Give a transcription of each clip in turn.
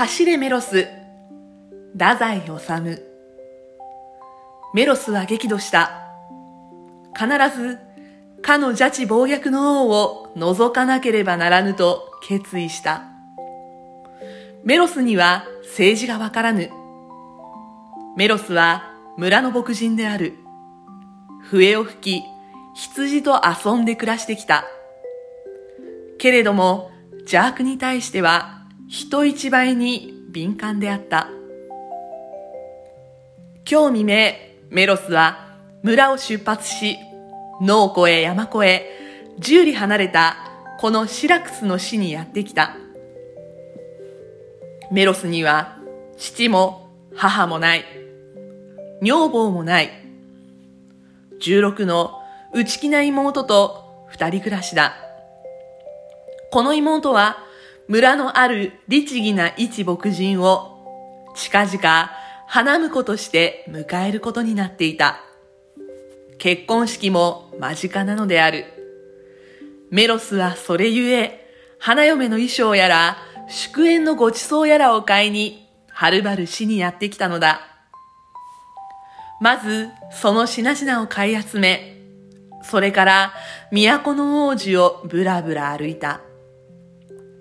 走れメロス、太宰治。メロスは激怒した。必ず、かの邪智暴虐の王を除かなければならぬと決意した。メロスには政治がわからぬ。メロスは村の牧人である。笛を吹き、羊と遊んで暮らしてきた。けれども、邪悪に対しては人一倍に敏感であった。今日未明、メロスは村を出発し、農湖へ山湖へ、十里離れたこのシラクスの市にやってきた。メロスには父も母もない。女房もない。十六の内気な妹と二人暮らしだ。この妹は村のある律儀な一牧人を近々花婿として迎えることになっていた。結婚式も間近なのである。メロスはそれゆえ、花嫁の衣装やら、祝宴のごちそうやらを買いに、はるばる市にやってきたのだ。まず、その品々を買い集め、それから、都の王子をぶらぶら歩いた。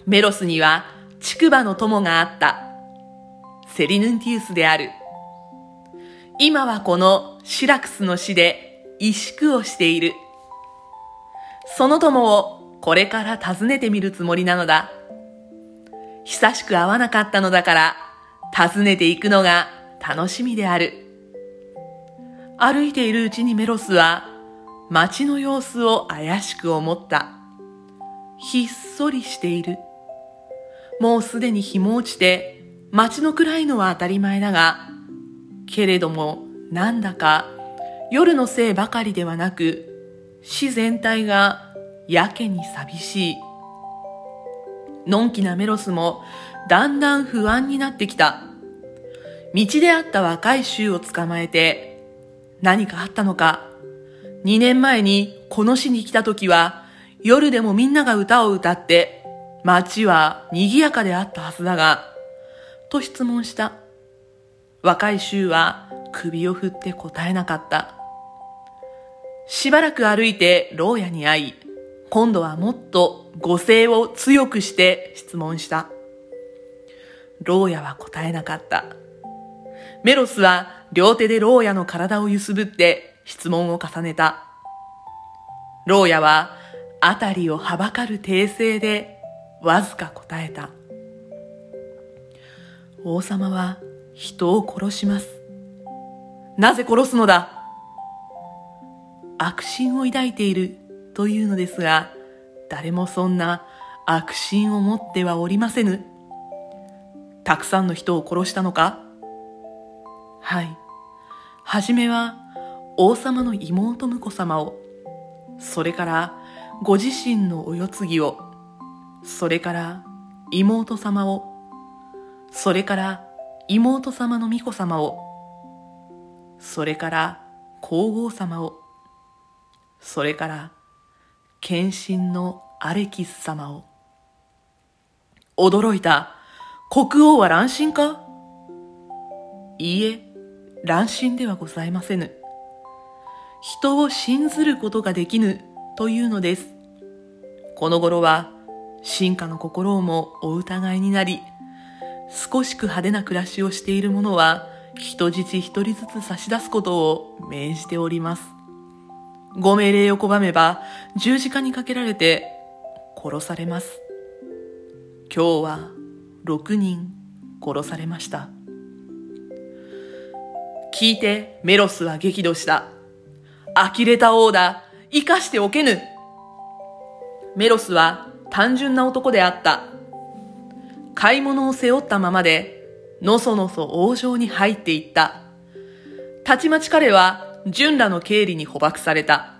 メロスには、竹馬の友があった。セリヌンティウスである。今はこのシラクスの死で萎縮をしている。その友をこれから訪ねてみるつもりなのだ。久しく会わなかったのだから、訪ねていくのが楽しみである。歩いているうちにメロスは、街の様子を怪しく思った。ひっそりしている。もうすでに日も落ちて、街の暗いのは当たり前だが、けれどもなんだか夜のせいばかりではなく、市全体がやけに寂しい。のんきなメロスもだんだん不安になってきた。道で会った若い衆を捕まえて、何かあったのか。2年前にこの市に来た時は、夜でもみんなが歌を歌って、街は賑やかであったはずだが、と質問した。若い衆は首を振って答えなかった。しばらく歩いて牢屋に会い、今度はもっと語声を強くして質問した。牢屋は答えなかった。メロスは両手で牢屋の体を揺すぶって質問を重ねた。牢屋は辺りをはばかる訂正でわずか答えた。王様は人を殺します。なぜ殺すのだ？悪心を抱いているというのですが、誰もそんな悪心を持ってはおりませぬ。たくさんの人を殺したのか？はい。はじめは王様の妹婿様を、それからご自身のお世継ぎを、それから妹様を、それから妹様の巫女様を、それから皇后様を、それから献身のアレキス様を。驚いた。国王は乱心か？いいえ、乱心ではございませぬ。人を信ずることができぬというのです。この頃は進化の心をもお疑いになり、少しく派手な暮らしをしている者は人質一人ずつ差し出すことを命じております。ご命令を拒めば十字架にかけられて殺されます。今日は6人殺されました。聞いてメロスは激怒した。呆れた王だ。生かしておけぬ。メロスは単純な男であった。買い物を背負ったままで、のそのそ王城に入っていった。たちまち彼は、純らの経理に捕獲された。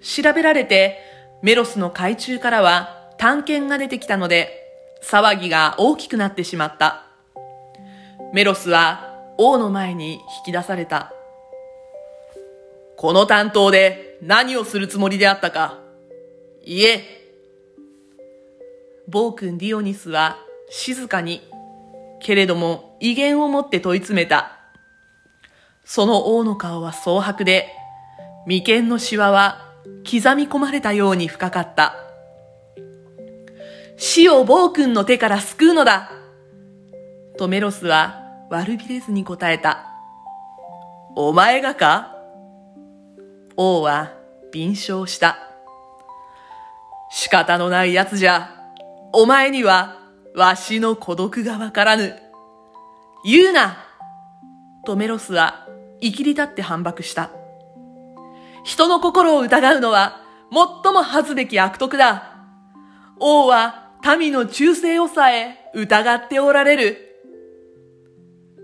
調べられて、メロスの海中からは探検が出てきたので、騒ぎが大きくなってしまった。メロスは王の前に引き出された。この担当で何をするつもりであったか。いえ。暴君ディオニスは静かにけれども威厳を持って問い詰めた。その王の顔は蒼白で、眉間のシワは刻み込まれたように深かった。死を暴君の手から救うのだとメロスは悪びれずに答えた。お前がか？王は便笑した。仕方のない奴じゃ。お前にはわしの孤独がわからぬ。言うなとメロスは生きり立って反駁した。人の心を疑うのは最も恥ずべき悪徳だ。王は民の忠誠をさえ疑っておられる。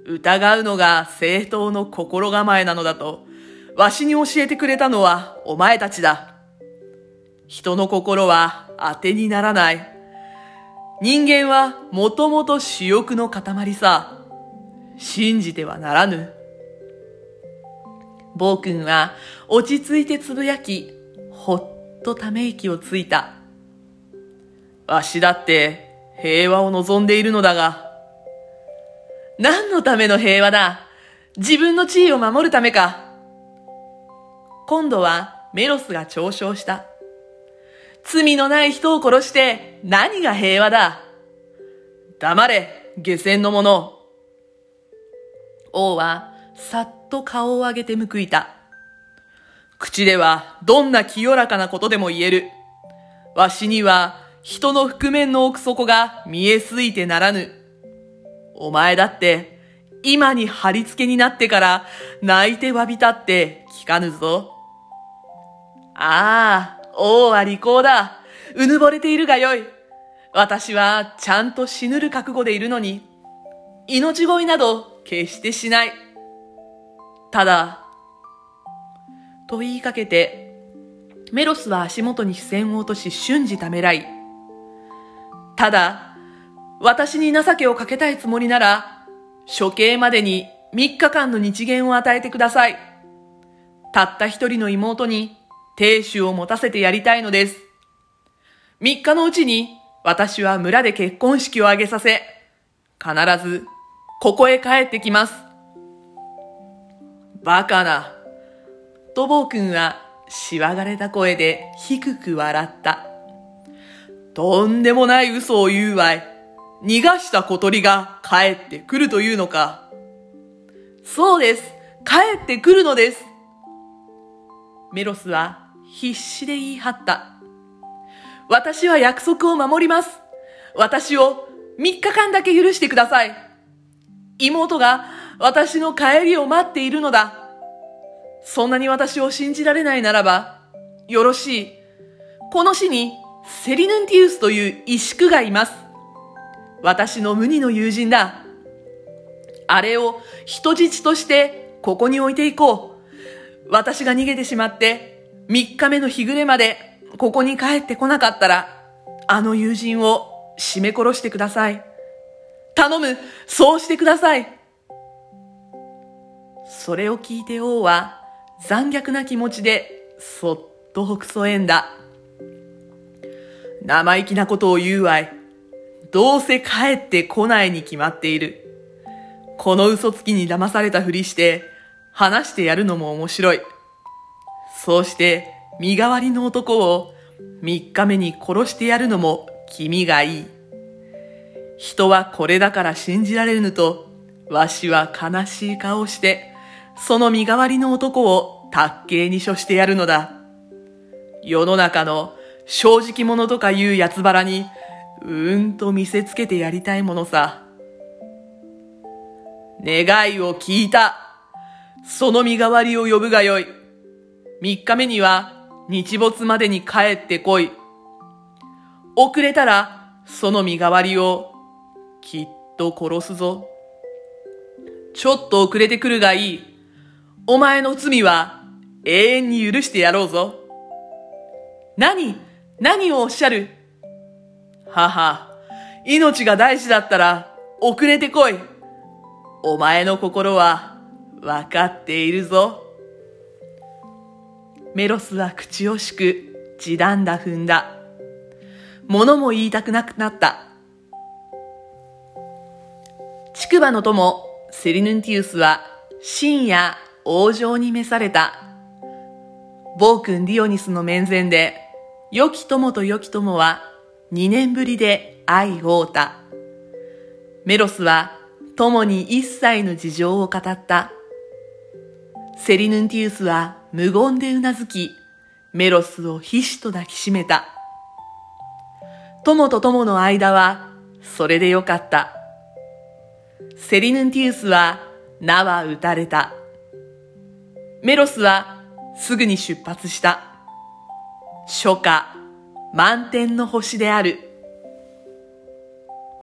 疑うのが正当の心構えなのだと、わしに教えてくれたのはお前たちだ。人の心は当てにならない。人間はもともと私欲の塊さ。信じてはならぬ。暴君は落ち着いてつぶやき、ほっとため息をついた。わしだって平和を望んでいるのだが、何のための平和だ？自分の地位を守るためか今度はメロスが嘲笑した。罪のない人を殺して何が平和だ？黙れ、下船の者。王はさっと顔を上げて報いた。口ではどんな清らかなことでも言える。わしには人の覆面の奥底が見えすいてならぬ。お前だって、今に貼り付けになってから泣いて詫びたって聞かぬぞ。ああ、王は利口だ。うぬぼれているがよい。私はちゃんと死ぬる覚悟でいるのに、命乞いなど決してしない。ただ、と言いかけて、メロスは足元に視線を落とし瞬時ためらい。ただ、私に情けをかけたいつもりなら、処刑までに3日間の日限を与えてください。たった一人の妹に亭主を持たせてやりたいのです。3日のうちに私は村で結婚式を挙げさせ、必ずここへ帰ってきます。バカな。と坊君はしわがれた声で低く笑った。とんでもない嘘を言うわい。逃がした小鳥が帰ってくるというのか。そうです。帰ってくるのです。メロスは必死で言い張った。私は約束を守ります。私を3日間だけ許してください。妹が私の帰りを待っているのだ。そんなに私を信じられないならば、よろしい。この市にセリヌンティウスという石宿がいます。私の無二の友人だ。あれを人質としてここに置いていこう。私が逃げてしまって3日目の日暮れまでここに帰ってこなかったら、あの友人を締め殺してください。頼む、そうしてください。それを聞いて王は残虐な気持ちでそっとほくそえんだ。生意気なことを言うわい。どうせ帰ってこないに決まっている。この嘘つきに騙されたふりして、話してやるのも面白い。そうして、身代わりの男を三日目に殺してやるのも気味がいい。人はこれだから信じられぬと、わしは悲しい顔をして、その身代わりの男を卓形に処してやるのだ。世の中の正直者とかいう八つ腹にうーんと見せつけてやりたいものさ。願いを聞いた。その身代わりを呼ぶがよい。三日目には日没までに帰ってこい。遅れたらその身代わりをきっと殺すぞ。ちょっと遅れてくるがいい。お前の罪は永遠に許してやろうぞ。何何をおっしゃる？母、命が大事だったら遅れてこい。お前の心は分かっているぞ。メロスは口をしく、地団だ踏んだ。物も言いたくなくなった。竹馬の友、セリヌンティウスは、深夜、王城に召された。暴君ディオニスの面前で、良き友と良き友は、二年ぶりで愛をうた。メロスは、友に一切の事情を語った。セリヌンティウスは無言でうなずき、メロスをひしと抱きしめた。友と友の間は、それでよかった。セリヌンティウスは、名は打たれた。メロスは、すぐに出発した。初夏、満天の星である。